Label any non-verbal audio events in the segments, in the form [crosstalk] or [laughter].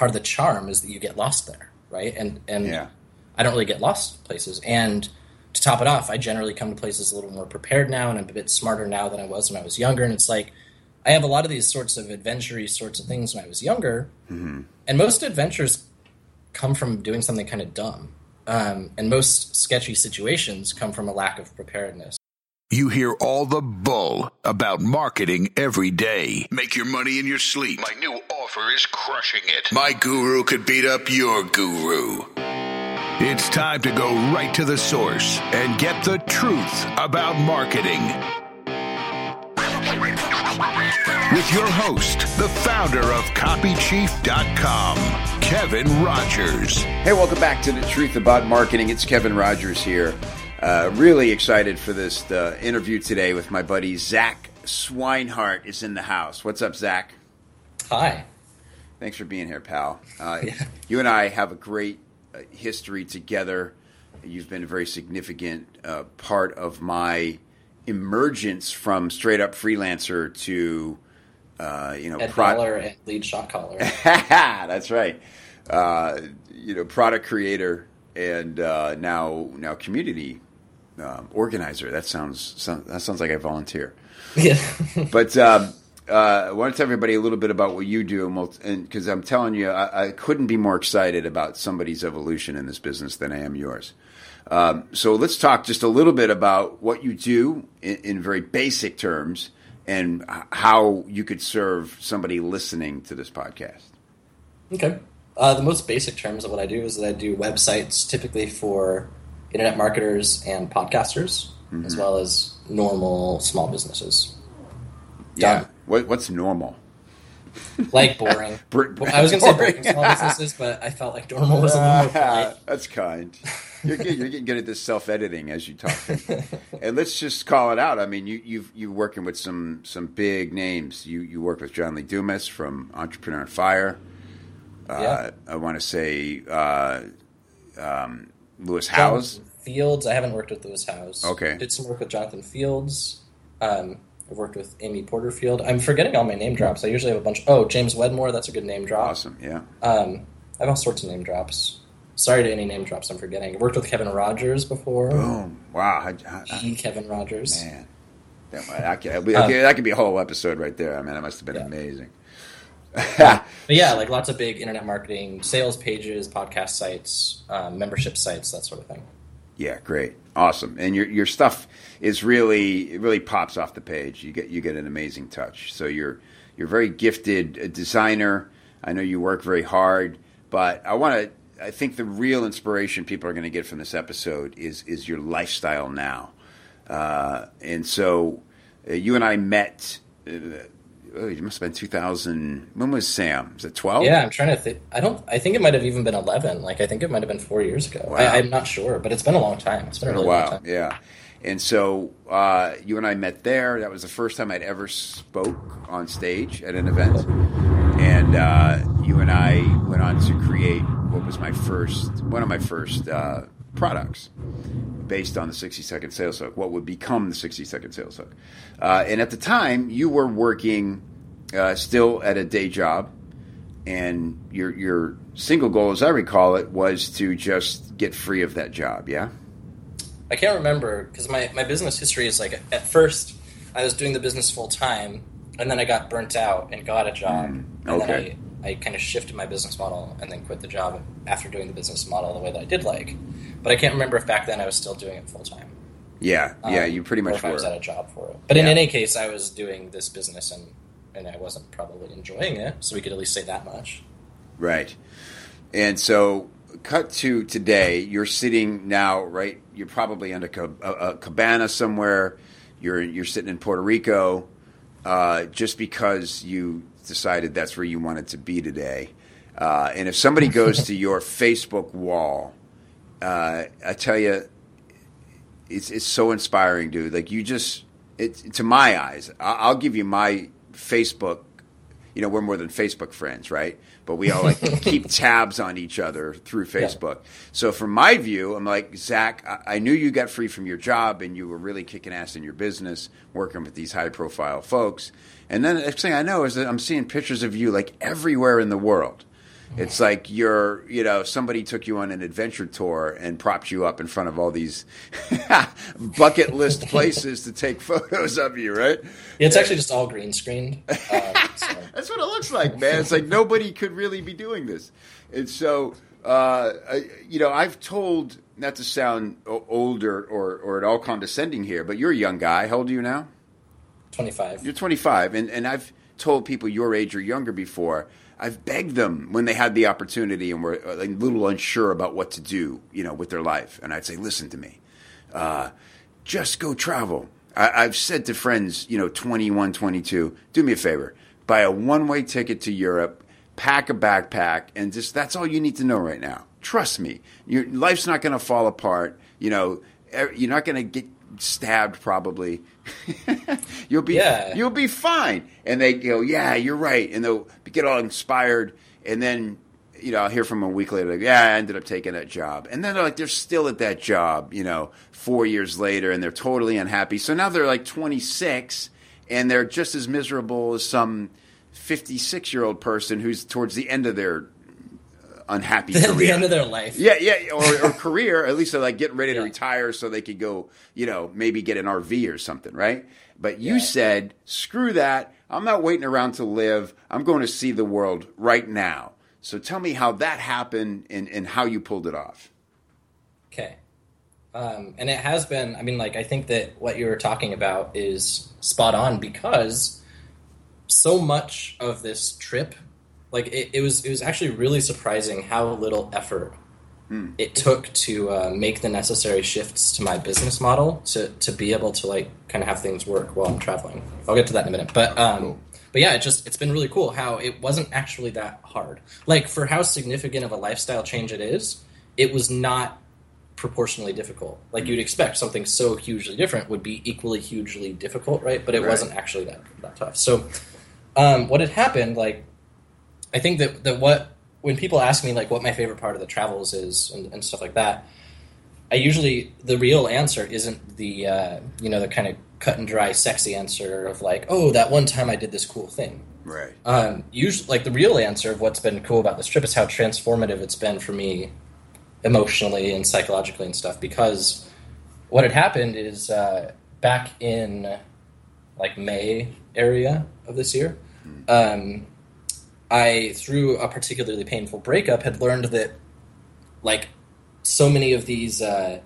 part of the charm is that you get lost there, right? And and Yeah. I don't really get lost places. And to top it off, I generally come to places a little more prepared now, and I'm a bit smarter now than I was when I was younger. And it's like I have a lot of these sorts of adventure sorts of things when I was younger, and most adventures come from doing something kind of dumb. Um, and most sketchy situations come from a lack of preparedness. You hear all the bull about marketing every day. Make your money in your sleep. My new offer is crushing it. My guru could beat up your guru. It's time to go right to the source and get the truth about marketing. With your host, the founder of CopyChief.com, Kevin Rogers. Hey, welcome back to the Truth About Marketing. It's Kevin Rogers here. Uh, really excited for this uh, interview today with my buddy Zach Swinehart is in the house. What's up, Zach? Hi. Thanks for being here, pal. Uh, [laughs] You and I have a great uh, history together. You've been a very significant uh, part of my emergence from straight up freelancer to, uh, you know, Ed pro- Dollar and lead shot caller. [laughs] That's right. Uh, you know, product creator and uh, now now community um, organizer. That sounds sound, that sounds like I volunteer. yeah. But um, uh, I want to tell everybody a little bit about what you do, and because I'm telling you, I, I couldn't be more excited about somebody's evolution in this business than I am yours. Um, so let's talk just a little bit about what you do in, in very basic terms, and how you could serve somebody listening to this podcast. Okay. Uh, the most basic terms of what I do is that I do websites typically for internet marketers and podcasters, as well as normal small businesses. Yeah. Done. What, what's normal? Like [laughs] boring. Br- I was going to say boring. small businesses, but I felt like normal was a little more. That's kind. You're, get, you're getting good at this self editing as you talk. [laughs] and let's just call it out. I mean, you you've you working with some some big names. You you work with John Lee Dumas from Entrepreneur on Fire. Uh, Yeah. I want to say uh, um, Lewis Howes. Jonathan Fields. I haven't worked with Lewis Howes. Okay. Did some work with Jonathan Fields. Um, I've worked with Amy Porterfield. I'm forgetting all my name drops. I usually have a bunch. Oh, James Wedmore. That's a good name drop. Awesome. Yeah. Um, I have all sorts of name drops. Sorry to any name drops I'm forgetting. I worked with Kevin Rogers before. Boom. Wow. I, I, Kevin Rogers. man. That, I could- okay, that could be a whole episode right there. I mean, that must have been Yeah. amazing. [laughs] But yeah, like lots of big internet marketing, sales pages, podcast sites, um, membership sites, that sort of thing. Yeah, great, awesome, and your your stuff is really it really pops off the page. You get you get an amazing touch. So you're you're a very gifted uh, designer. I know you work very hard, but I want to. I think the real inspiration people are going to get from this episode is is your lifestyle now, uh, and so uh, you and I met. Uh, oh, it must have been 2000. When was Sam? Was it 12? Yeah, I'm trying to think. I don't. I think it might have even been 11. Like I think it might have been four years ago. Wow. I, I'm not sure, but it's been a long time. It's been a really time. yeah. And so uh, you and I met there. That was the first time I'd ever spoke on stage at an event. And uh, you and I went on to create what was my first, one of my first uh, products based on the 60 second sales hook, what would become the 60 second sales hook. Uh, and at the time, you were working uh, still at a day job and your your single goal, as I recall it, was to just get free of that job. Yeah. I can't remember because my, my business history is like at first I was doing the business full time and then I got burnt out and got a job and okay. I, kind of shifted my business model and then quit the job after doing the business model the way that I did like. But I can't remember if back then I was still doing it full time. Yeah. Yeah. Um, You pretty or much if I was at a job for it. But in any case, I was doing this business and and I wasn't probably enjoying it, so we could at least say that much. Right. And so, cut to today. You're sitting now, right? You're probably in a, a, a cabana somewhere. You're you're sitting in Puerto Rico, uh, just because you decided that's where you wanted to be today. Uh, and if somebody goes [laughs] to your Facebook wall, uh, I tell you, it's it's so inspiring, dude. Like you just, it to my eyes, I- I'll give you my Facebook. You know, we're more than Facebook friends, right? But we all like [laughs] keep tabs on each other through Facebook. So from my view, I'm like Zach. I, I knew you got free from your job and you were really kicking ass in your business, working with these high profile folks. And then the next thing I know is that I'm seeing pictures of you like everywhere in the world. It's like you're, you know, somebody took you on an adventure tour and propped you up in front of all these [laughs] bucket list places to take [laughs] photos of you, right? Yeah, it's actually just all green screened. Um, so. [laughs] That's what it looks like, man. It's like nobody could really be doing this. And so, uh, I, you know, I've told, not to sound older or, or at all condescending here, but you're a young guy. How old are you now? 25. You're 25, and, and I've told people your age or younger before. I've begged them when they had the opportunity and were uh, a little unsure about what to do, you know, with their life, and I'd say, "Listen to me, uh, just go travel." I, I've said to friends, you know, 21, 22, do me a favor, buy a one-way ticket to Europe, pack a backpack, and just that's all you need to know right now. Trust me, your life's not going to fall apart. You know, you're not going to get stabbed probably. You'll be Yeah. you'll be fine. And they go, yeah, you're right, and they'll get all inspired, and then. You know, I'll hear from 'em a week later, like, yeah, I ended up taking that job. And then they're like, they're still at that job, you know, four years later, and they're totally unhappy. So now they're like 26, and they're just as miserable as some 56 year old person who's towards the end of their unhappy [laughs] At career. the end of their life. Yeah, yeah, or, or [laughs] career. At least they're like getting ready to retire so they could go, you know, maybe get an RV or something, right? But you Yeah. said, screw that. I'm not waiting around to live. I'm going to see the world right now. So tell me how that happened and, and how you pulled it off. Okay. Um, and it has been, I mean, like, I think that what you were talking about is spot on because so much of this trip, like, it, it was, it was actually really surprising how little effort it took to uh, make the necessary shifts to my business model to, to be able to, like, kind of have things work while I'm traveling. I'll get to that in a minute. But, um, but yeah, it just, it's been really cool how it wasn't actually that hard. Like, for how significant of a lifestyle change it is, it was not proportionally difficult. Like you'd expect, something so hugely different would be equally hugely difficult, right? But it Right. wasn't actually that that tough. So, um, what had happened, like, I think that that what when people ask me like what my favorite part of the travels is and, and stuff like that, I usually the real answer isn't the uh, you know the kind of cut and dry sexy answer of like oh that one time I did this cool thing. Right. Um, usually, like the real answer of what's been cool about this trip is how transformative it's been for me, emotionally and psychologically and stuff. Because what had happened is uh, back in like May area of this year, um, I through a particularly painful breakup had learned that like so many of these uh,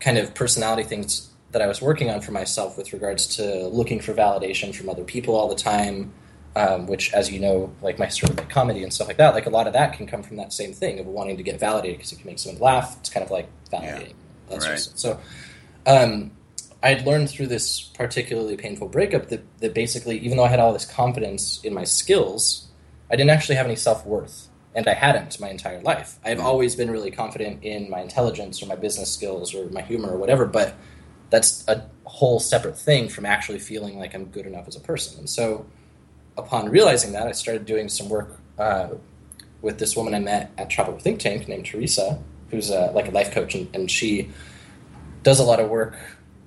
kind of personality things that I was working on for myself with regards to looking for validation from other people all the time, um, which, as you know, like my sort of like comedy and stuff like that, like a lot of that can come from that same thing of wanting to get validated because it can make someone laugh. It's kind of like validating. That's Right. just so. Um, I'd learned through this particularly painful breakup that, that basically, even though I had all this confidence in my skills, I didn't actually have any self worth. And I hadn't my entire life. I've always been really confident in my intelligence or my business skills or my humor or whatever, but that's a whole separate thing from actually feeling like I'm good enough as a person. And so, upon realizing that, I started doing some work uh, with this woman I met at Tropical Think Tank named Teresa, who's uh, like a life coach, and, and she does a lot of work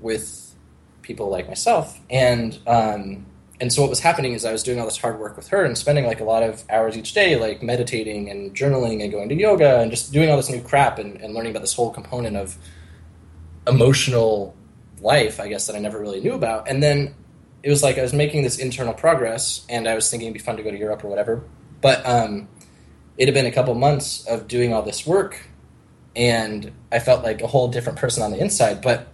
with people like myself. And um, and so what was happening is I was doing all this hard work with her and spending like a lot of hours each day, like meditating and journaling and going to yoga and just doing all this new crap and, and learning about this whole component of emotional life, I guess, that I never really knew about. And then it was like I was making this internal progress, and I was thinking it'd be fun to go to Europe or whatever. But um, it had been a couple months of doing all this work, and I felt like a whole different person on the inside. But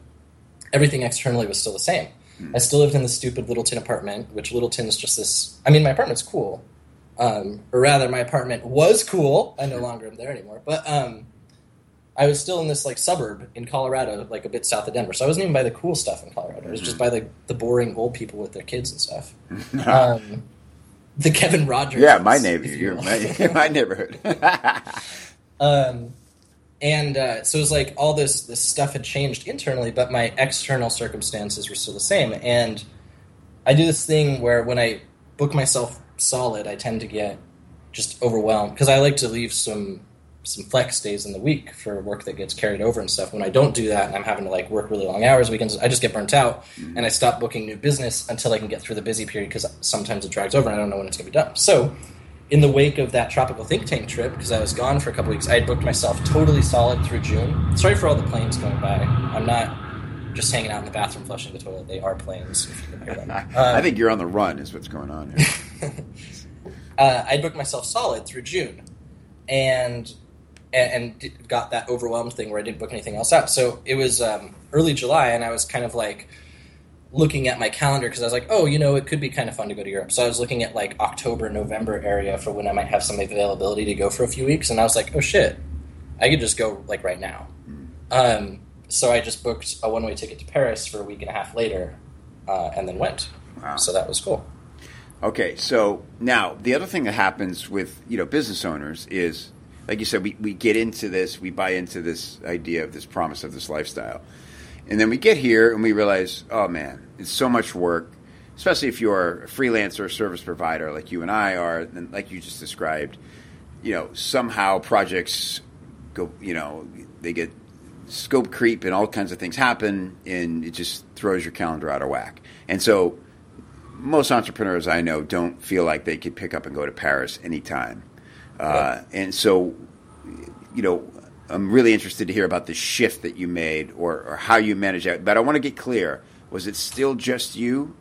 everything externally was still the same. I still lived in the stupid Littleton apartment, which Littleton is just this. I mean, my apartment's cool, um, or rather, my apartment was cool. I no longer am there anymore, but um, I was still in this like suburb in Colorado, like a bit south of Denver. So I wasn't even by the cool stuff in Colorado. It was just by the the boring old people with their kids and stuff. [laughs] um, the Kevin Rogers. Yeah, my neighborhood. my, [laughs] my neighborhood. [laughs] Um, and uh, so it was like all this this stuff had changed internally, but my external circumstances were still the same. And I do this thing where when I book myself solid, I tend to get just overwhelmed because I like to leave some some flex days in the week for work that gets carried over and stuff. When I don't do that and I'm having to like work really long hours, weekends, I just get burnt out and I stop booking new business until I can get through the busy period because sometimes it drags over and I don't know when it's going to be done. So in the wake of that tropical think tank trip, because I was gone for a couple weeks, I had booked myself totally solid through June. Sorry for all the planes going by. I'm not just hanging out in the bathroom flushing the toilet. They are planes. If you can hear them. [laughs] I Um, think you're on the run, is what's going on here. [laughs] uh, I booked myself solid through June, and and, and got that overwhelmed thing where I didn't book anything else out. So it was um, early July, and I was kind of like looking at my calendar because I was like, oh, you know, it could be kind of fun to go to Europe. So I was looking at like October, November area for when I might have some availability to go for a few weeks, and I was like, oh shit, I could just go like right now. Um, so I just booked a one way ticket to Paris for a week and a half later, uh, and then went. Wow. So that was cool. Okay, so now the other thing that happens with you know business owners is, like you said, we, we get into this, we buy into this idea of this promise of this lifestyle, and then we get here and we realize, oh man, it's so much work, especially if you're a freelancer or service provider like you and I are, and like you just described, you know, somehow projects go, you know, they get scope creep and all kinds of things happen, and it just throws your calendar out of whack, and so most entrepreneurs I know don't feel like they could pick up and go to Paris anytime. Uh, and so, you know, I'm really interested to hear about the shift that you made or, or how you managed that. But I want to get clear: was it still just you?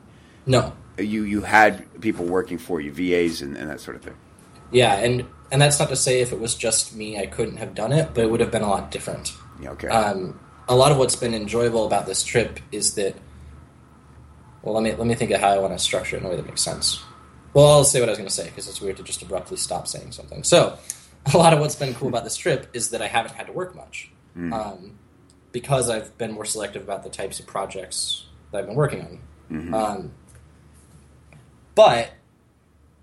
No, You you had people working for you, VAs and, and that sort of thing. Yeah, and and that's not to say if it was just me, I couldn't have done it, but it would have been a lot different. Yeah, okay. Um, a lot of what's been enjoyable about this trip is that. Well, let me let me think of how I want to structure it in a way that makes sense. Well, I'll say what I was going to say because it's weird to just abruptly stop saying something. So, a lot of what's been cool about this trip is that I haven't had to work much um, because I've been more selective about the types of projects that I've been working on. Um, but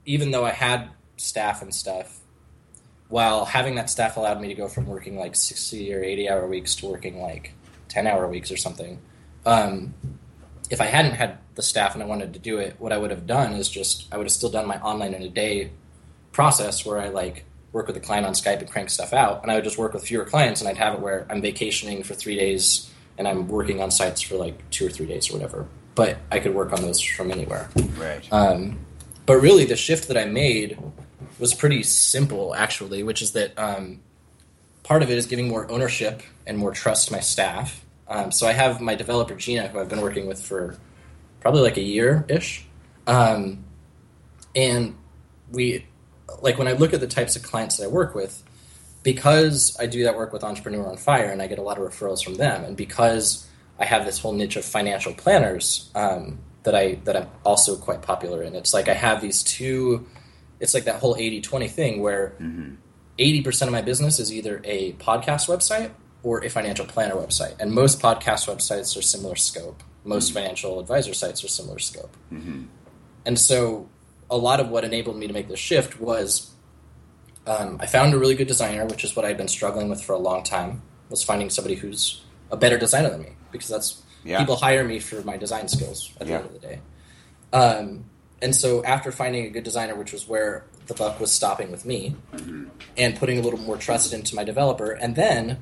even though I had staff and stuff, while having that staff allowed me to go from working like 60 or 80 hour weeks to working like 10 hour weeks or something, um, if I hadn't had the staff and I wanted to do it, what I would have done is just, I would have still done my online in a day process where I like work with a client on Skype and crank stuff out. And I would just work with fewer clients and I'd have it where I'm vacationing for three days and I'm working on sites for like two or three days or whatever. But I could work on those from anywhere. right. Um, but really, the shift that I made was pretty simple, actually, which is that um, part of it is giving more ownership and more trust to my staff. Um, so I have my developer Gina, who I've been working with for probably like a year ish, um, and we like when I look at the types of clients that I work with, because I do that work with Entrepreneur on Fire, and I get a lot of referrals from them, and because I have this whole niche of financial planners um, that I that I'm also quite popular in. It's like I have these two. It's like that whole 80-20 thing where mm-hmm. 80% of my business is either a podcast website or a financial planner website. And most podcast websites are similar scope. Most mm-hmm. financial advisor sites are similar scope. Mm-hmm. And so a lot of what enabled me to make this shift was um, I found a really good designer, which is what I'd been struggling with for a long time, was finding somebody who's a better designer than me because that's Yeah. people hire me for my design skills at the Yeah. end of the day. Um, and so after finding a good designer, which was where the buck was stopping with me, and putting a little more trust into my developer, and then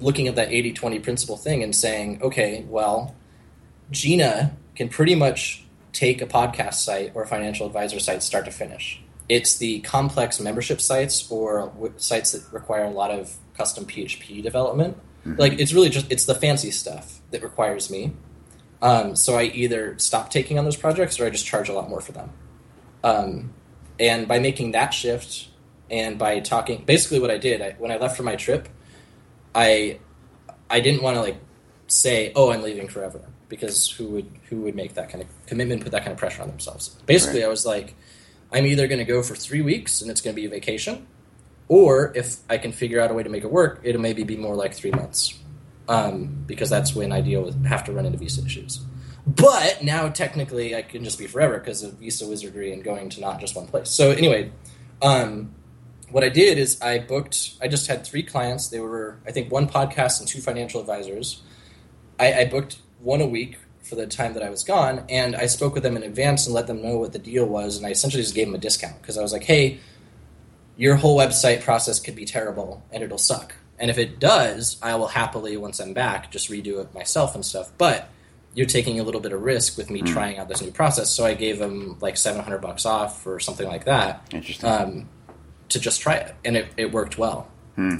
looking at that 80-20 principle thing and saying, okay, well, Gina can pretty much take a podcast site or a financial advisor site start to finish. It's the complex membership sites or w- sites that require a lot of custom PHP development. Like it's really just it's the fancy stuff that requires me. Um, so I either stop taking on those projects or I just charge a lot more for them. Um, and by making that shift and by talking, basically what I did I, when I left for my trip, I I didn't want to like say, "Oh, I'm leaving forever," because who would who would make that kind of commitment, put that kind of pressure on themselves? Basically, Right. I was like, "I'm either going to go for three weeks and it's going to be a vacation, or if I can figure out a way to make it work, it'll maybe be more like three months, um, because that's when I deal with have to run into visa issues." But now technically, I can just be forever because of visa wizardry and going to not just one place. So anyway, um, what I did is I booked. I just had three clients. They were, I think, one podcast and two financial advisors. I, I booked one a week for the time that I was gone, and I spoke with them in advance and let them know what the deal was. And I essentially just gave them a discount because I was like, "Hey, your whole website process could be terrible and it'll suck. And if it does, I will happily, once I'm back, just redo it myself and stuff. But you're taking a little bit of risk with me Hmm. trying out this new process. So I gave them like 700 bucks off or something like that. Interesting. Um, to just try it, and it, it worked well. Hmm.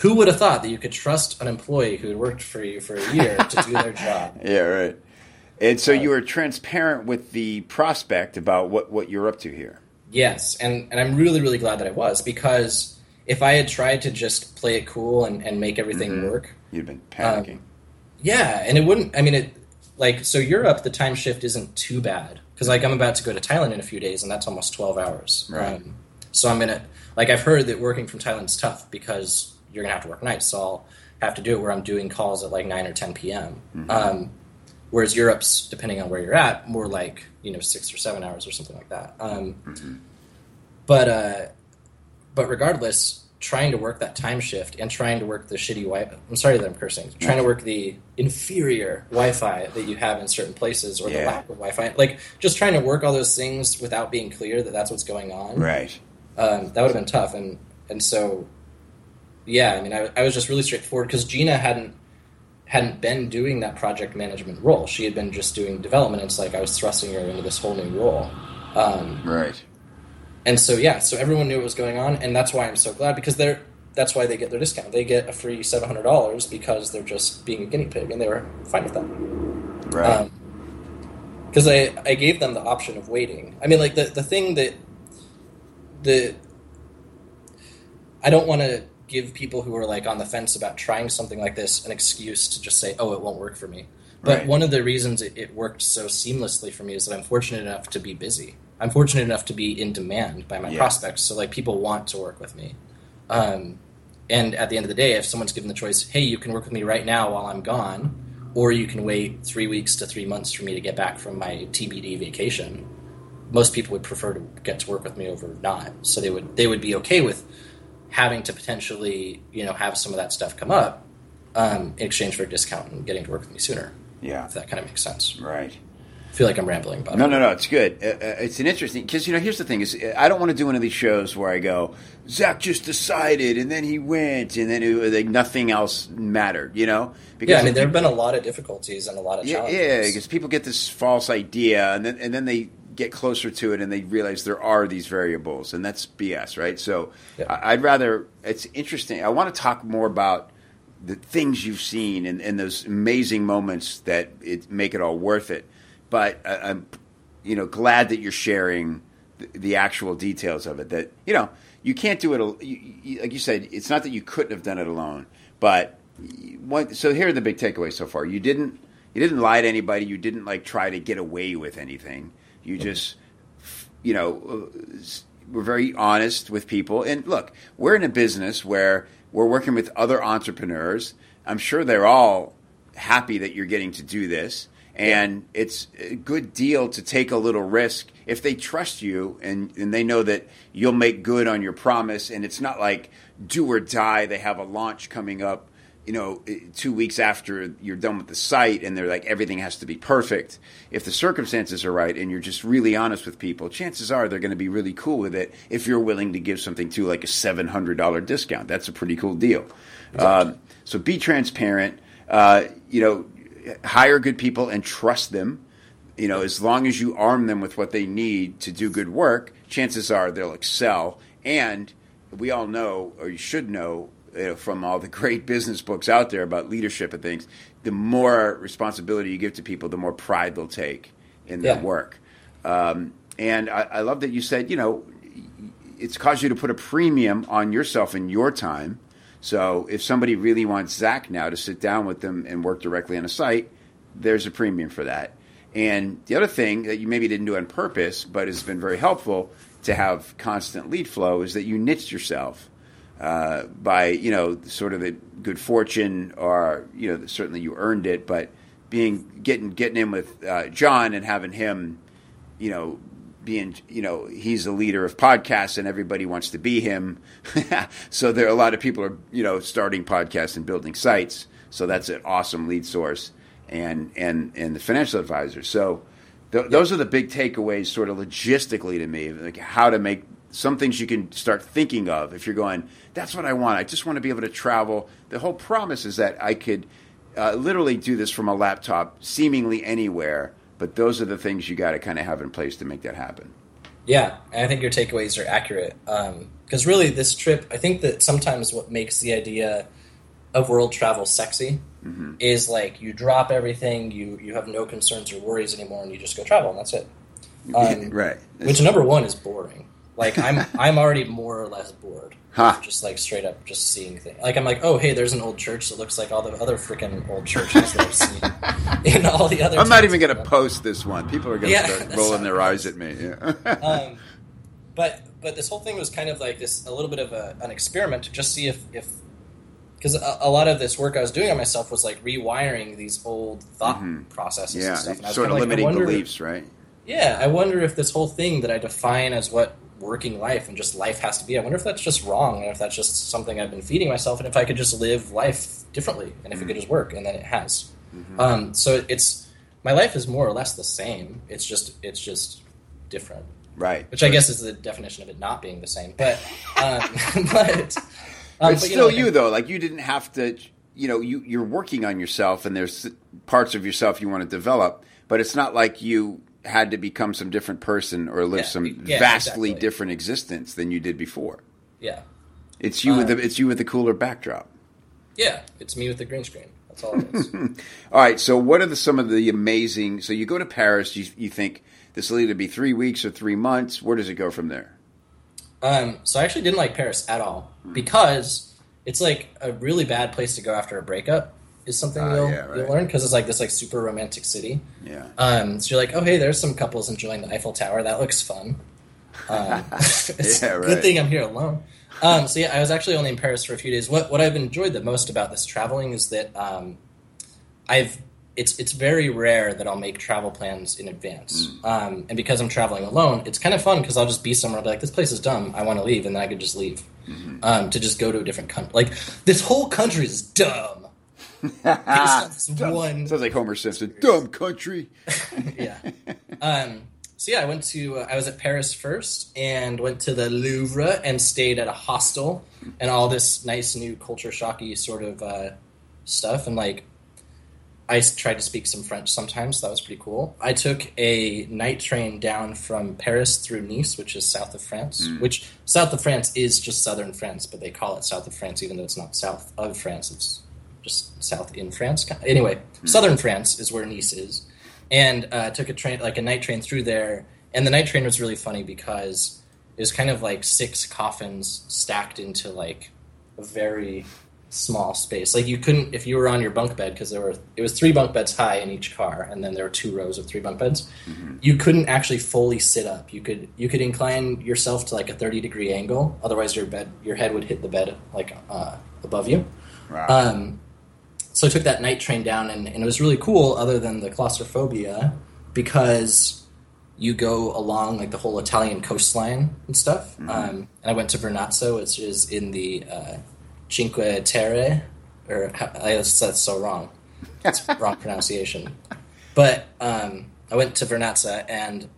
Who would have thought that you could trust an employee who had worked for you for a year to do their [laughs] job? Yeah, right. And so you were transparent with the prospect about what, what you're up to here. Yes, and, and I'm really, really glad that I was because if I had tried to just play it cool and, and make everything Mm-hmm. work, You'd been panicking. yeah, and it wouldn't. I mean, it like so Europe, the time shift isn't too bad because like I'm about to go to Thailand in a few days, and that's almost 12 hours. Right. Um, so I'm gonna like I've heard that working from Thailand's tough because you're gonna have to work nights, so I'll have to do it where I'm doing calls at like 9 or 10 p.m. Um, whereas Europe's, depending on where you're at, more like you know six or seven hours or something like that. Um, But uh, but regardless, trying to work that time shift and trying to work the shitty Wi. I'm sorry that I'm cursing. Trying to work the inferior Wi-Fi that you have in certain places or the lack of Wi-Fi, like just trying to work all those things without being clear that that's what's going on. Right. Um, that would have been tough, and and so yeah, I mean, I, I was just really straightforward because Gina hadn't hadn't been doing that project management role. She had been just doing development. And it's like I was thrusting her into this whole new role. Um, Right. and so yeah, so everyone knew what was going on, and that's why I'm so glad because they're that's why they get their discount. They get a free seven hundred dollars because they're just being a guinea pig, and they were fine with that. Right. Because I I gave them the option of waiting. I mean, like the the thing that the I don't want to give people who are like on the fence about trying something like this an excuse to just say, "Oh, it won't work for me." But Right. one of the reasons it, it worked so seamlessly for me is that I'm fortunate enough to be busy. I'm fortunate enough to be in demand by my Yeah. prospects, so like people want to work with me. Um, and at the end of the day, if someone's given the choice, "Hey, you can work with me right now while I'm gone," or you can wait three weeks to three months for me to get back from my TBD vacation, most people would prefer to get to work with me over not. So they would they would be okay with having to potentially you know have some of that stuff come up um, in exchange for a discount and getting to work with me sooner. Yeah. If that kind of makes sense. Right. I feel like I'm rambling about No, it. no, no. It's good. Uh, uh, it's an interesting because you know. Here's the thing: is I don't want to do one of these shows where I go, Zach just decided, and then he went, and then it, like nothing else mattered. You know? Yeah, I mean there have been a lot of difficulties and a lot of Yeah, challenges. yeah, because people get this false idea, and then and then they get closer to it, and they realize there are these variables, and that's BS, right? So Yeah. I'd rather. It's interesting. I want to talk more about the things you've seen and, and those amazing moments that it make it all worth it. But I, I'm, you know, glad that you're sharing the, the actual details of it. That you know, you can't do it. You, you, like you said, it's not that you couldn't have done it alone, but what, so here are the big takeaways so far. You didn't you didn't lie to anybody. You didn't like try to get away with anything. You just you know uh, we're very honest with people. And look, we're in a business where we're working with other entrepreneurs. I'm sure they're all happy that you're getting to do this. And it's a good deal to take a little risk if they trust you and, and they know that you'll make good on your promise. And it's not like do or die. They have a launch coming up you know, two weeks after you're done with the site and they're like, everything has to be perfect. If the circumstances are right and you're just really honest with people, chances are they're going to be really cool with it if you're willing to give something to like a $700 discount. That's a pretty cool deal. Um, so be transparent, uh, you know, hire good people and trust them. You know, as long as you arm them with what they need to do good work, chances are they'll excel. And we all know, or you should know, you know, from all the great business books out there about leadership and things, the more responsibility you give to people, the more pride they'll take in their Yeah. work. Um, and I, I love that you said, you know, it's caused you to put a premium on yourself and your time. So if somebody really wants Zach now to sit down with them and work directly on a site, there's a premium for that. And the other thing that you maybe didn't do on purpose, but has been very helpful to have constant lead flow, is that you niched yourself uh, by you know sort of the good fortune, or you know certainly you earned it, but being getting getting in with uh, John and having him, you know, being you know he's the leader of podcasts and everybody wants to be him, [laughs] so there are a lot of people are you know starting podcasts and building sites, so that's an awesome lead source, and and and the financial advisor. So th- those are the big takeaways, sort of logistically to me, like how to make some things you can start thinking of if you're going. That's what I want. I just want to be able to travel. The whole promise is that I could uh, literally do this from a laptop, seemingly anywhere. But those are the things you got to kind of have in place to make that happen. Yeah, I think your takeaways are accurate. Because really, this trip, I think that sometimes what makes the idea of world travel sexy Mm-hmm. is like you drop everything, you you have no concerns or worries anymore, and you just go travel, and that's it. Um, right. Which number one is boring. Like I'm [laughs] I'm already more or less bored. Huh. Just like straight up, just seeing things. Like I'm like, oh hey, there's an old church that looks like all the other freaking old churches that I've seen [laughs] in all the other. I'm not even going to post this one. People are going to Yeah, start [laughs] rolling their eyes at me. Yeah. um, but but this whole thing was kind of like this a little bit of a, an experiment to just see if if because a, a lot of this work I was doing on myself was like rewiring these old thought processes yeah. and stuff. And Sort of like, limiting wonder- beliefs, right? Yeah, I wonder if this whole thing that I define as what working life and just life has to be, I wonder if that's just wrong and if that's just something I've been feeding myself and if I could just live life differently and if it could just work and then it has. Um, so it's my life is more or less the same. It's just it's just different Right. which I guess is the definition of it not being the same. But um, [laughs] but um, it's but, you still know, you though. Like you didn't have to. You know, you you're working on yourself, and there's parts of yourself you want to develop. But it's not like you had to become some different person or live Yeah, some yeah, vastly exactly. different existence than you did before. Yeah, It's you with Uh, the it's you with the cooler backdrop. yeah, it's me with the green screen. That's all it is. [laughs] All right. So, what are the, some of the amazing? So, you go to Paris. You, you think this will either be three weeks or three months. Where does it go from there? um, so I actually didn't like Paris at all because it's like a really bad place to go after a breakup. Is something Ah, you'll, yeah, right. you'll learn because it's like this like super romantic city. Yeah. Um, so you're like, oh hey, there's some couples enjoying the Eiffel Tower. That looks fun. Um, [laughs] [laughs] Yeah, right. good thing I'm here alone. Um, so yeah, I was actually only in Paris for a few days. What what I've enjoyed the most about this traveling is that um, I've it's it's very rare that I'll make travel plans in advance. Mm. Um, and because I'm traveling alone, it's kind of fun because I'll just be somewhere. I'll be like, this place is dumb. I want to leave, and then I could just leave Mm-hmm. um, to just go to a different country. Like this whole country is dumb. [laughs] One Sounds like Homer Simpson. Dumb country. [laughs] yeah. [laughs] Um, so yeah, I went to uh, I was at Paris first and went to the Louvre and stayed at a hostel and all this nice new culture shocky sort of uh, stuff and like I tried to speak some French sometimes. So that was pretty cool. I took a night train down from Paris through Nice, which is south of France. Which south of France is just southern France, but they call it south of France, even though it's not south of France. It's just south in France. Anyway, southern France is where Nice is, and uh, took a train, like a night train through there. And the night train was really funny because it was kind of like six coffins stacked into like a very small space. Like you couldn't if you were on your bunk bed because there were it was three bunk beds high in each car, and then there were two rows of three bunk beds. You couldn't actually fully sit up. You could you could incline yourself to like a thirty degree angle. Otherwise, your bed your head would hit the bed like uh, above you. Wow. Um, so I took that night train down, and, and it was really cool. Other than the claustrophobia, because you go along like the whole Italian coastline and stuff. Um, and I went to Vernazza, which is in the uh, Cinque Terre, or I, that's so wrong. It's [laughs] wrong pronunciation. But um, I went to Vernazza, and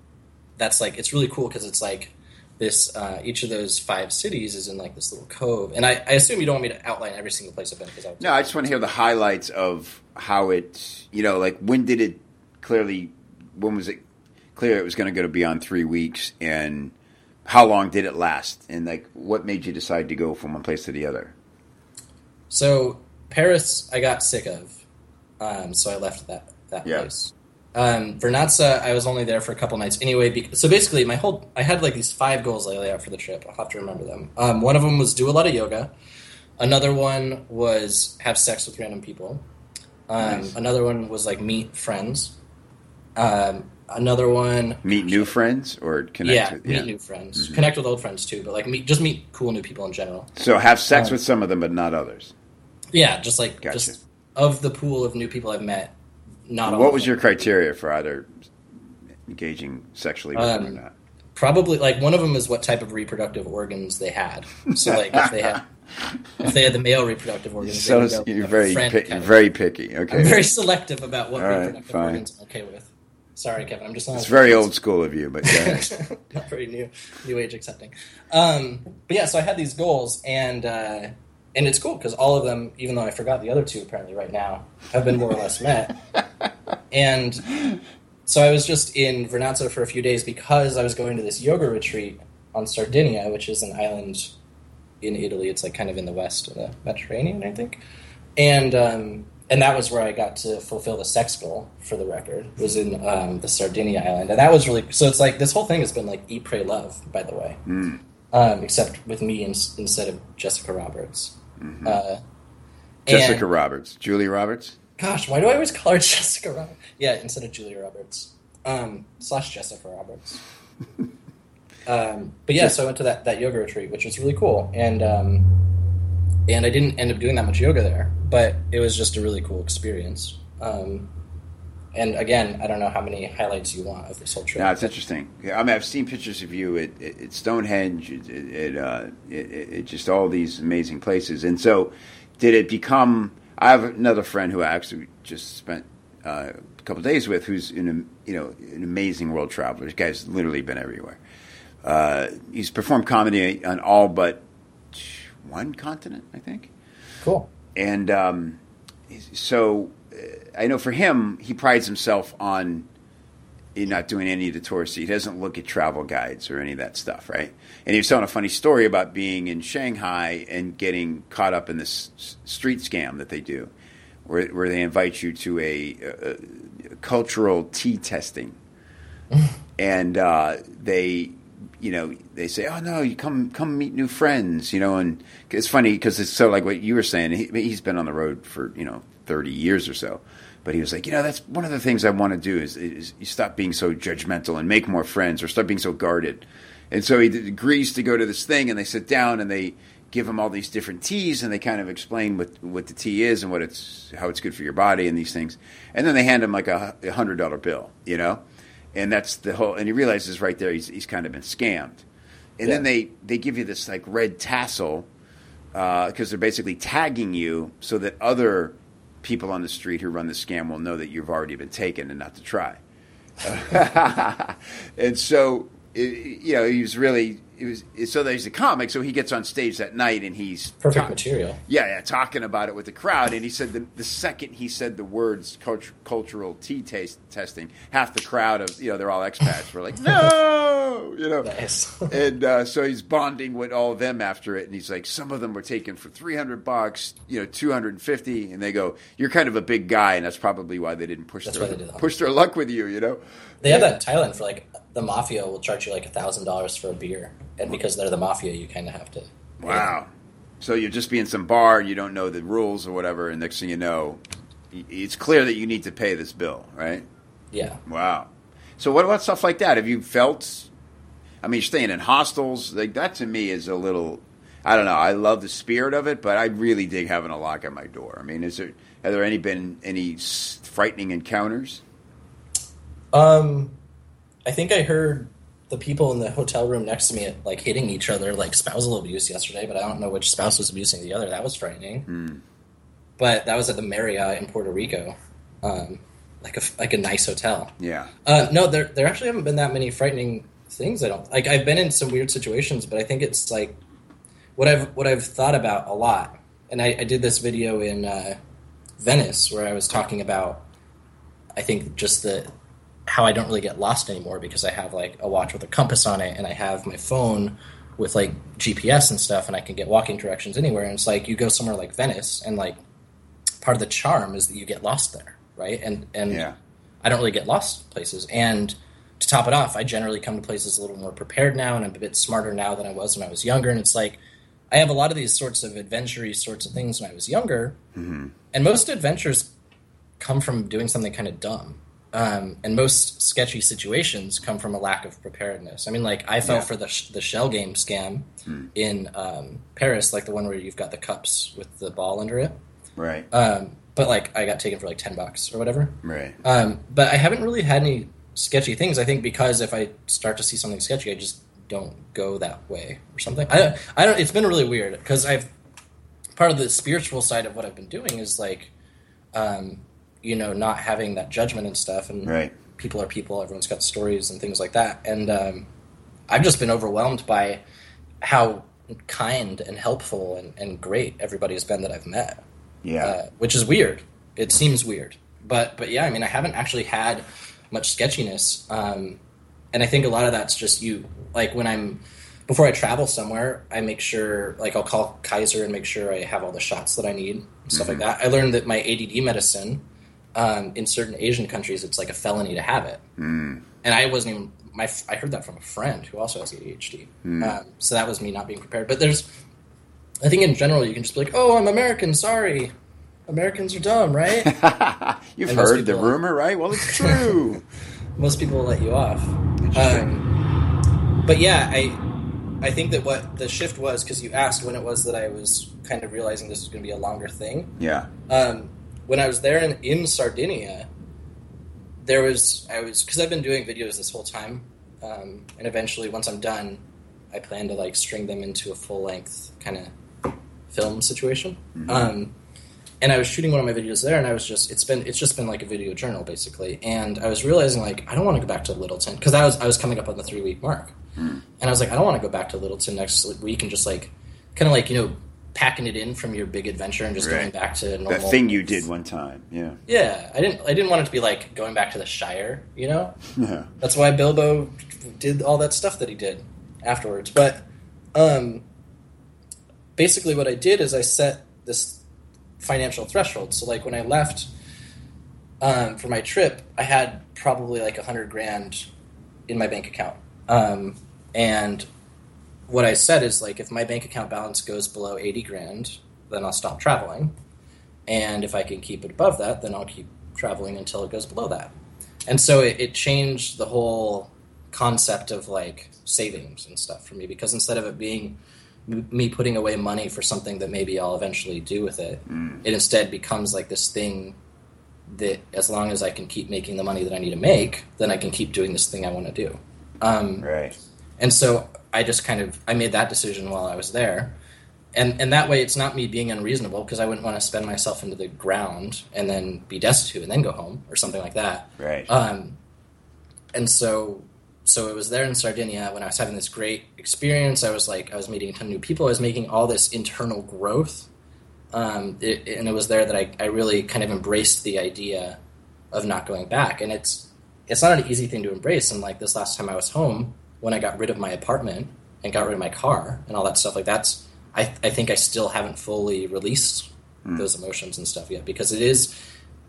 that's like it's really cool because it's like this. Uh, each of those five cities is in like this little cove, and I, I assume you don't want me to outline every single place I've been because I No, I just want to hear the highlights of how it. You know, like when did it clearly? When was it clear it was going to go to beyond three weeks, and how long did it last? And like, what made you decide to go from one place to the other? So Paris, I got sick of, um, so I left that that Yeah. place. Um, Vernazza, I was only there for a couple nights anyway. Because, so basically, my whole I had like these five goals I laid out for the trip. I'll have to remember them. Um, one of them was do a lot of yoga. Another one was have sex with random people. Um, Nice. Another one was like meet friends. Um, another one, Meet new friends or connect? yeah, with, meet new friends, connect with old friends too. But like meet, just meet cool new people in general. So have sex Um, with some of them, but not others. Yeah, just like Gotcha. just of the pool of new people I've met. Not What was your criteria for either engaging sexually with them or Um, not? probably like one of them is what type of reproductive organs they had. So like if they had if they had the male reproductive organs, So would go you're very pick, of- very picky. Okay, I'm very selective about what All right, reproductive fine. organs I'm okay with. Sorry, Kevin. I'm just not it's very old school of you, but yeah. [laughs] not very new new age accepting. Um, but yeah, so I had these goals, and uh, and it's cool because all of them, even though I forgot the other two apparently right now, have been more or less met. [laughs] And so I was just in Vernazza for a few days because I was going to this yoga retreat on Sardinia, which is an island in Italy. It's like kind of in the west of the Mediterranean, I think. And um, and that was where I got to fulfill the sex bill for the record. Was in um, the Sardinia island, and that was really so. It's like this whole thing has been like eat, pray, love. By the way, Mm. Um, except with me in, instead of Jessica Roberts. Mm-hmm. Uh, Jessica and- Roberts, Julie Roberts. Gosh, why do I always call her [laughs] Jessica Roberts? Yeah, instead of Julia Roberts. Um, slash Jessica Roberts. [laughs] um, but yeah, so I went to that, that yoga retreat, which was really cool. And um, and I didn't end up doing that much yoga there, but it was just a really cool experience. Um, and again, I don't know how many highlights you want of this whole trip. No, it's interesting. I mean, I've seen pictures of you at, at, at Stonehenge, it, uh, it, it, just all these amazing places. And so, did it become? I have another friend who I actually just spent uh, a couple days with, who's an you know an amazing world traveler. This guy's literally been everywhere. Uh, he's performed comedy on all but one continent, I think. Cool. And um, so I know for him, he prides himself on not doing any of the touristy. He doesn't look at travel guides or any of that stuff, right? And he was telling a funny story about being in Shanghai and getting caught up in this street scam that they do, where, where they invite you to a, a, a cultural tea testing, [laughs] and uh, they, you know, they say, "Oh no, you come come meet new friends," you know, and it's funny because it's so like what you were saying. He, he's been on the road for you know thirty years or so, but he was like, you know, that's one of the things I want to do is, is you stop being so judgmental and make more friends, or stop being so guarded. And so he agrees to go to this thing, and they sit down and they give him all these different teas, and they kind of explain what what the tea is and what it's how it's good for your body and these things, and then they hand him like a hundred dollar bill, you know, and that's the whole. And he realizes right there he's he's kind of been scammed, and then they they give you this like red tassel uh, because they're basically tagging you so that other people on the street who run the scam will know that you've already been taken and not to try. [laughs] and so, it, you know, he was really. It was so that he's a comic. So he gets on stage that night and he's Perfect ta- material. yeah, yeah, talking about it with the crowd, and he said the, the second he said the words cult- cultural tea taste testing, half the crowd of you know they're all expats were like [laughs] no, you know, Nice. [laughs] and uh, so he's bonding with all of them after it, and he's like, some of them were taken for three hundred bucks, you know, two hundred and fifty, and they go, you're kind of a big guy, and that's probably why they didn't push That's their they did push their luck with you, you know. They have that in Thailand for like the mafia will charge you like a thousand dollars for a beer, and because they're the mafia, you kind of have to. Wow. So you'll just be in some bar, you don't know the rules or whatever, and next thing you know, it's clear that you need to pay this bill, right? Yeah. Wow. So what about stuff like that? Have you felt? I mean, staying in hostels like that to me is a little. I don't know. I love the spirit of it, but I really dig having a lock at my door. I mean, is there have there any been any frightening encounters? Um, I think I heard the people in the hotel room next to me like hitting each other, like spousal abuse yesterday, but I don't know which spouse was abusing the other. That was frightening. But that was at the Marriott in Puerto Rico, um, like a like a nice hotel. Yeah. Uh, no, there there actually haven't been that many frightening things. I don't like. I've been in some weird situations, but I think it's like what I've what I've thought about a lot. And I, I did this video in uh, Venice where I was talking about. I think just the how I don't really get lost anymore because I have like a watch with a compass on it, and I have my phone with like GPS and stuff, and I can get walking directions anywhere. And it's like you go somewhere like Venice, and like part of the charm is that you get lost there, right? And and Yeah. I don't really get lost places. And to top it off, I generally come to places a little more prepared now, and I'm a bit smarter now than I was when I was younger. And it's like I have a lot of these sorts of adventure sorts of things when I was younger, mm-hmm. and most adventures come from doing something kind of dumb. Um, and most sketchy situations come from a lack of preparedness. I mean, like I fell Yeah. for the sh- the shell game scam in um, Paris, like the one where you've got the cups with the ball under it. Right. Um, but like I got taken for like ten bucks or whatever. right. Um, but I haven't really had any sketchy things. I think because if I start to see something sketchy, I just don't go that way or something. I don't. I don't. It's been really weird because I've part of the spiritual side of what I've been doing is like, um, you know, not having that judgment and stuff. And Right. people are people. Everyone's got stories and things like that. And um, I've just been overwhelmed by how kind and helpful and, and great everybody has been that I've met. Yeah. Uh, which is weird. It seems weird, but but yeah, I mean, I haven't actually had much sketchiness, um, and I think a lot of that's just you. Like when I'm before I travel somewhere, I make sure like I'll call Kaiser and make sure I have all the shots that I need and stuff like that. I learned that my ADD medicine um, in certain Asian countries, it's like a felony to have it, mm. and I wasn't even. My, I heard that from a friend who also has ADHD. Mm. Um, so that was me not being prepared. But there's I think in general you can just be like, "Oh, I'm American. Sorry, Americans are dumb, right?" [laughs] You've and heard the rumor, right? Well, it's [laughs] true. most people will let you off. Um, but yeah, I I think that what the shift was because you asked when it was that I was kind of realizing this was going to be a longer thing. Yeah. Um, when I was there in, in Sardinia, there was I was because I've been doing videos this whole time, um, and eventually once I'm done, I plan to like string them into a full length kind of film situation. Mm-hmm. Um, and I was shooting one of my videos there, and I was just it's been it's just been like a video journal basically. And I was realizing like I don't want to go back to Littleton because I was I was coming up on the three week mark, mm. and I was like I don't want to go back to Littleton next week and just like kind of like you know packing it in from your big adventure and just right. going back to normal. That thing you did one time, yeah. Yeah, I didn't. I didn't want it to be like going back to the Shire. You know, [laughs] yeah. That's why Bilbo did all that stuff that he did afterwards. But um, basically what I did is I set this financial threshold. So like when I left um, for my trip, I had probably like a hundred grand in my bank account. Um, and what I said is like if my bank account balance goes below 80 grand, then I'll stop traveling. And if I can keep it above that, then I'll keep traveling until it goes below that. And so it, it changed the whole concept of like savings and stuff for me because instead of it being me putting away money for something that maybe I'll eventually do with it. Mm. It instead becomes like this thing that as long as I can keep making the money that I need to make, then I can keep doing this thing I want to do. Um, right. And so I just kind of I made that decision while I was there. And and that way it's not me being unreasonable because I wouldn't want to spend myself into the ground and then be destitute and then go home or something like that. Right. Um, and so so it was there in Sardinia when I was having this great experience. I was like, I was meeting a ton of new people. I was making all this internal growth. Um, it, and it was there that I, I really kind of embraced the idea of not going back. And it's, it's not an easy thing to embrace. And like this last time I was home, when I got rid of my apartment and got rid of my car and all that stuff, like that's, I, I think I still haven't fully released mm. those emotions and stuff yet because it is,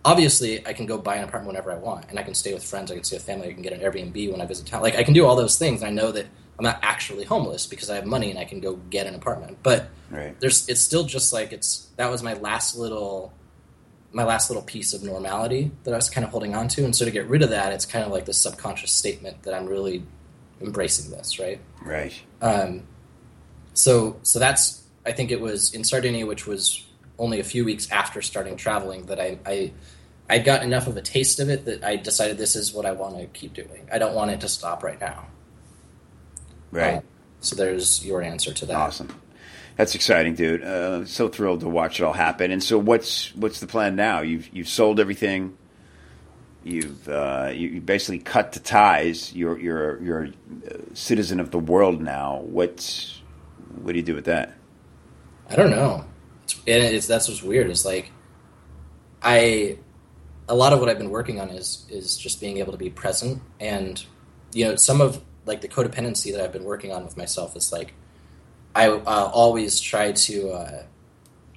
obviously I can go buy an apartment whenever I want, and I can stay with friends, I can stay with family, I can get an Airbnb when I visit town. Like I can do all those things. And I know that I'm not actually homeless because I have money and I can go get an apartment. But right. there's it's still just like it's that was my last little my last little piece of normality that I was kind of holding on to. And so to get rid of that, it's kind of like this subconscious statement that I'm really embracing this, right? Right. Um, so so that's I think it was in Sardinia, which was only a few weeks after starting traveling, that I, I I got enough of a taste of it that I decided this is what I want to keep doing. I don't want it to stop right now. Right. Uh, so there's your answer to that. Awesome. That's exciting, dude. Uh, so thrilled to watch it all happen. And so, what's what's the plan now? You've you've sold everything. You've uh, you basically cut the ties. You're you're you're a citizen of the world now. What what do you do with that? I don't know. It's, it's that's what's weird. It's like I a lot of what I've been working on is is just being able to be present and you know some of like the codependency that I've been working on with myself is like I uh, always try to uh,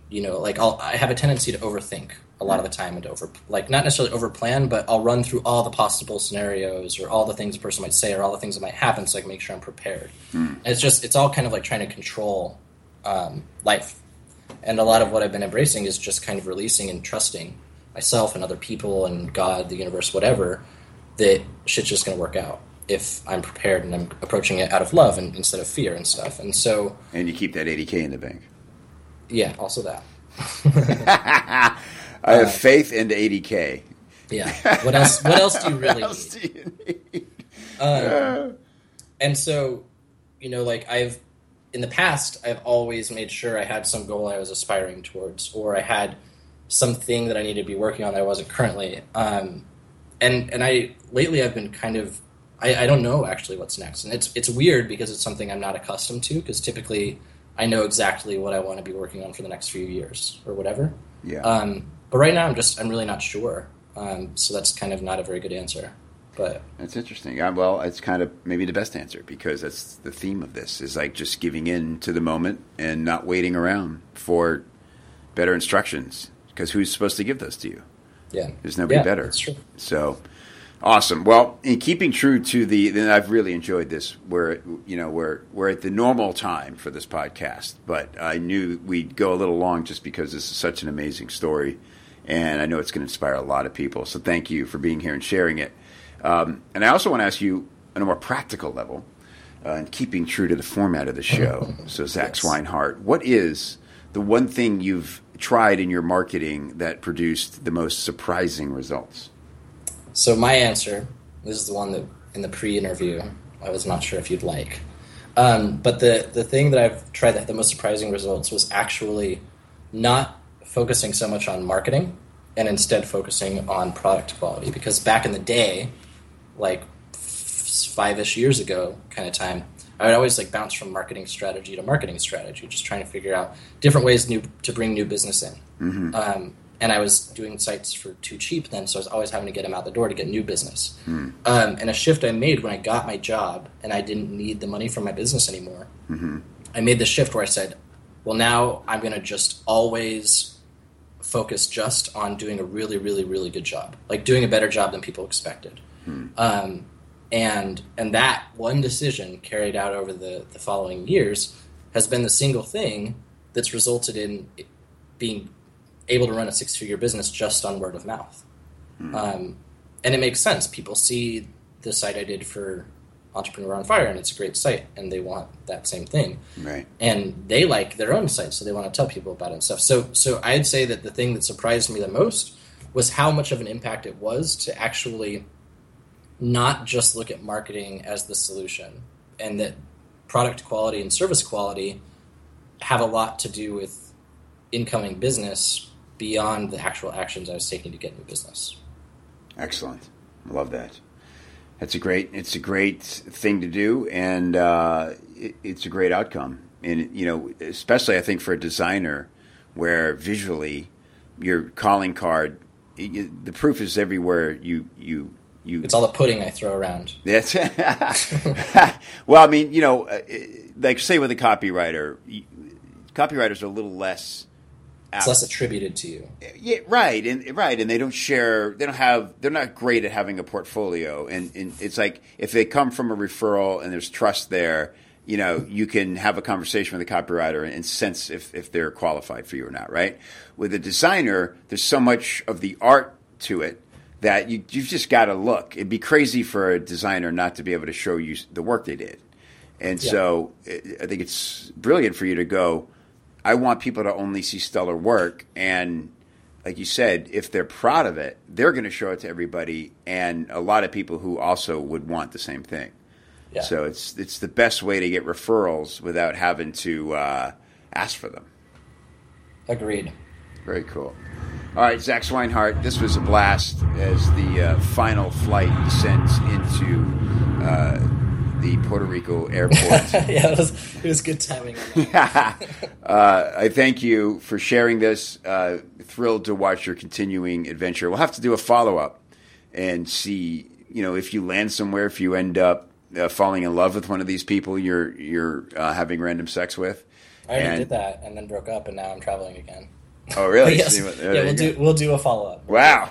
you know like I'll, I have a tendency to overthink a lot of the time and over like not necessarily overplan but I'll run through all the possible scenarios or all the things a person might say or all the things that might happen so I can make sure I'm prepared. Mm. it's just it's all kind of like trying to control um, life and a lot of what I've been embracing is just kind of releasing and trusting myself and other people and God, the universe, whatever, that shit's just going to work out if I'm prepared and I'm approaching it out of love and instead of fear and stuff. And so, and you keep that 80k in the bank. Yeah, also that. [laughs] [laughs] I have uh, faith and 80k. Yeah. What else? What else do you [laughs] really need? You need? Um, and so, you know, like I've in the past, I've always made sure I had some goal I was aspiring towards, or I had something that I needed to be working on that I wasn't currently. Um, and and I lately I've been kind of I, I, don't know actually what's next, and it's it's weird because it's something I'm not accustomed to. Because typically I know exactly what I want to be working on for the next few years or whatever. Yeah. Um, but right now, I'm just I'm really not sure. Um, so that's kind of not a very good answer. But That's interesting. Uh, well, it's kind of maybe the best answer because that's the theme of this is like just giving in to the moment and not waiting around for better instructions. Because who's supposed to give those to you? yeah, There's nobody Yeah, better. So awesome. Well, in keeping true to the, then I've really enjoyed this. We're you know we're we're at the normal time for this podcast, but I knew we'd go a little long just because this is such an amazing story, and I know it's going to inspire a lot of people. So thank you for being here and sharing it. Um, and I also want to ask you on a more practical level, uh, and keeping true to the format of the show. [laughs] so Zach Yes. Swinehart, what is the one thing you've tried in your marketing that produced the most surprising results? So my answer this is the one that in the pre-interview I was not sure if you'd like, um, but the the thing that I've tried that had the most surprising results was actually not focusing so much on marketing and instead focusing on product quality because back in the day, like five ish years ago, kind of time. I would always like bounce from marketing strategy to marketing strategy, just trying to figure out different ways new to bring new business in. Um, and I was doing sites for too cheap then, so I was always having to get them out the door to get new business. Um, and a shift I made when I got my job and I didn't need the money from my business anymore. I made the shift where I said, well, now I'm going to just always focus just on doing a really, really, really good job, like doing a better job than people expected. Um, and and that one decision carried out over the, the following years has been the single thing that's resulted in being able to run a six figure business just on word of mouth. Um, and it makes sense. People see the site I did for Entrepreneur on Fire, and it's a great site, and they want that same thing Right. and they like their own site, so they want to tell people about it and stuff. So, so I'd say that the thing that surprised me the most was how much of an impact it was to actually not just look at marketing as the solution, and that product quality and service quality have a lot to do with incoming business beyond the actual actions I was taking to get new business. Excellent. I love that. That's a great. It's a great thing to do, and uh, it, it's a great outcome. And you know, especially I think for a designer, where visually, your calling card, you, the proof is everywhere. You you you. It's all the pudding I throw around. That's [laughs] [laughs] well, I mean, you know, uh, like say with a copywriter, copywriters are a little less. It's less attributed to you. Yeah, right, and right, and they don't share. They don't have. They're not great at having a portfolio, and, and it's like if they come from a referral and there's trust there, you know, you can have a conversation with a copywriter and sense if if they're qualified for you or not. Right. With a designer, there's so much of the art to it that you you've just got to look. It'd be crazy for a designer not to be able to show you the work they did, and Yeah. so I I think it's brilliant for you to go. I want people to only see stellar work and like you said, if they're proud of it, they're going to show it to everybody, and a lot of people who also would want the same thing. Yeah. So it's it's the best way to get referrals without having to uh, ask for them. Agreed. Very cool. All right, Zach Swinehart, this was a blast as the uh, final flight descends into uh, the Puerto Rico airport. [laughs] yeah, it was, it was good timing. [laughs] Uh, I thank you for sharing this. Uh, thrilled to watch your continuing adventure. We'll have to do a follow up and see, you know, if you land somewhere, if you end up uh, falling in love with one of these people you're you're uh, having random sex with. I already And- did that and then broke up, and now I'm traveling again. Oh, really? [laughs] yes. What- yeah, we'll do we'll do a follow up. Wow.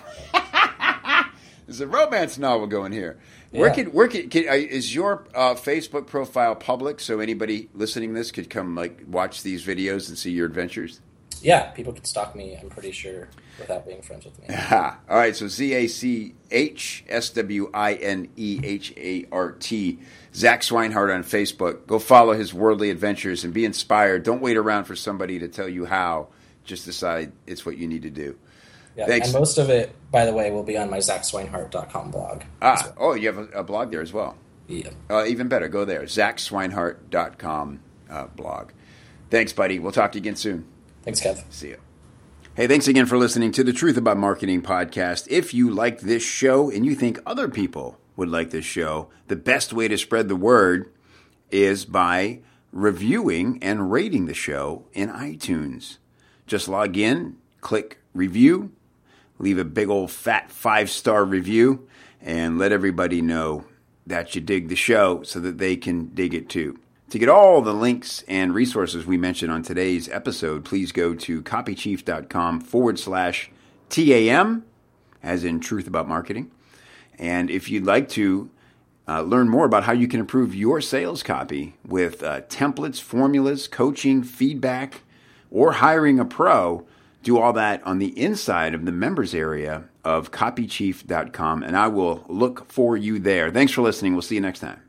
There's a romance novel going here. Where can where can, can uh, is your uh, Facebook profile public so anybody listening to this could come like watch these videos and see your adventures? Yeah, people could stalk me. I'm pretty sure without being friends with me. [laughs] All right, so Z A C H S W I N E H A R T. Zach Swinehart on Facebook. Go follow his worldly adventures and be inspired. Don't wait around for somebody to tell you how. Just decide it's what you need to do. Yeah, Thanks. and most of it, by the way, will be on my ZachSwinehart.com blog. Ah, oh, you have a, a blog there as well. Yeah. Uh, even better, go there. ZachSwinehart.com uh, blog. Thanks, buddy. We'll talk to you again soon. Thanks, Kev. See you. Hey, thanks again for listening to the Truth About Marketing podcast. If you like this show and you think other people would like this show, the best way to spread the word is by reviewing and rating the show in iTunes. Just log in, click review, leave a big old fat five star review, and let everybody know that you dig the show so that they can dig it too. To get all the links and resources we mentioned on today's episode, please go to copychief.com forward slash TAM, as in Truth About Marketing. And if you'd like to uh, learn more about how you can improve your sales copy with uh, templates, formulas, coaching, feedback, or hiring a pro, do all that on the inside of the members area of copychief.com. And I will look for you there. Thanks for listening. We'll see you next time.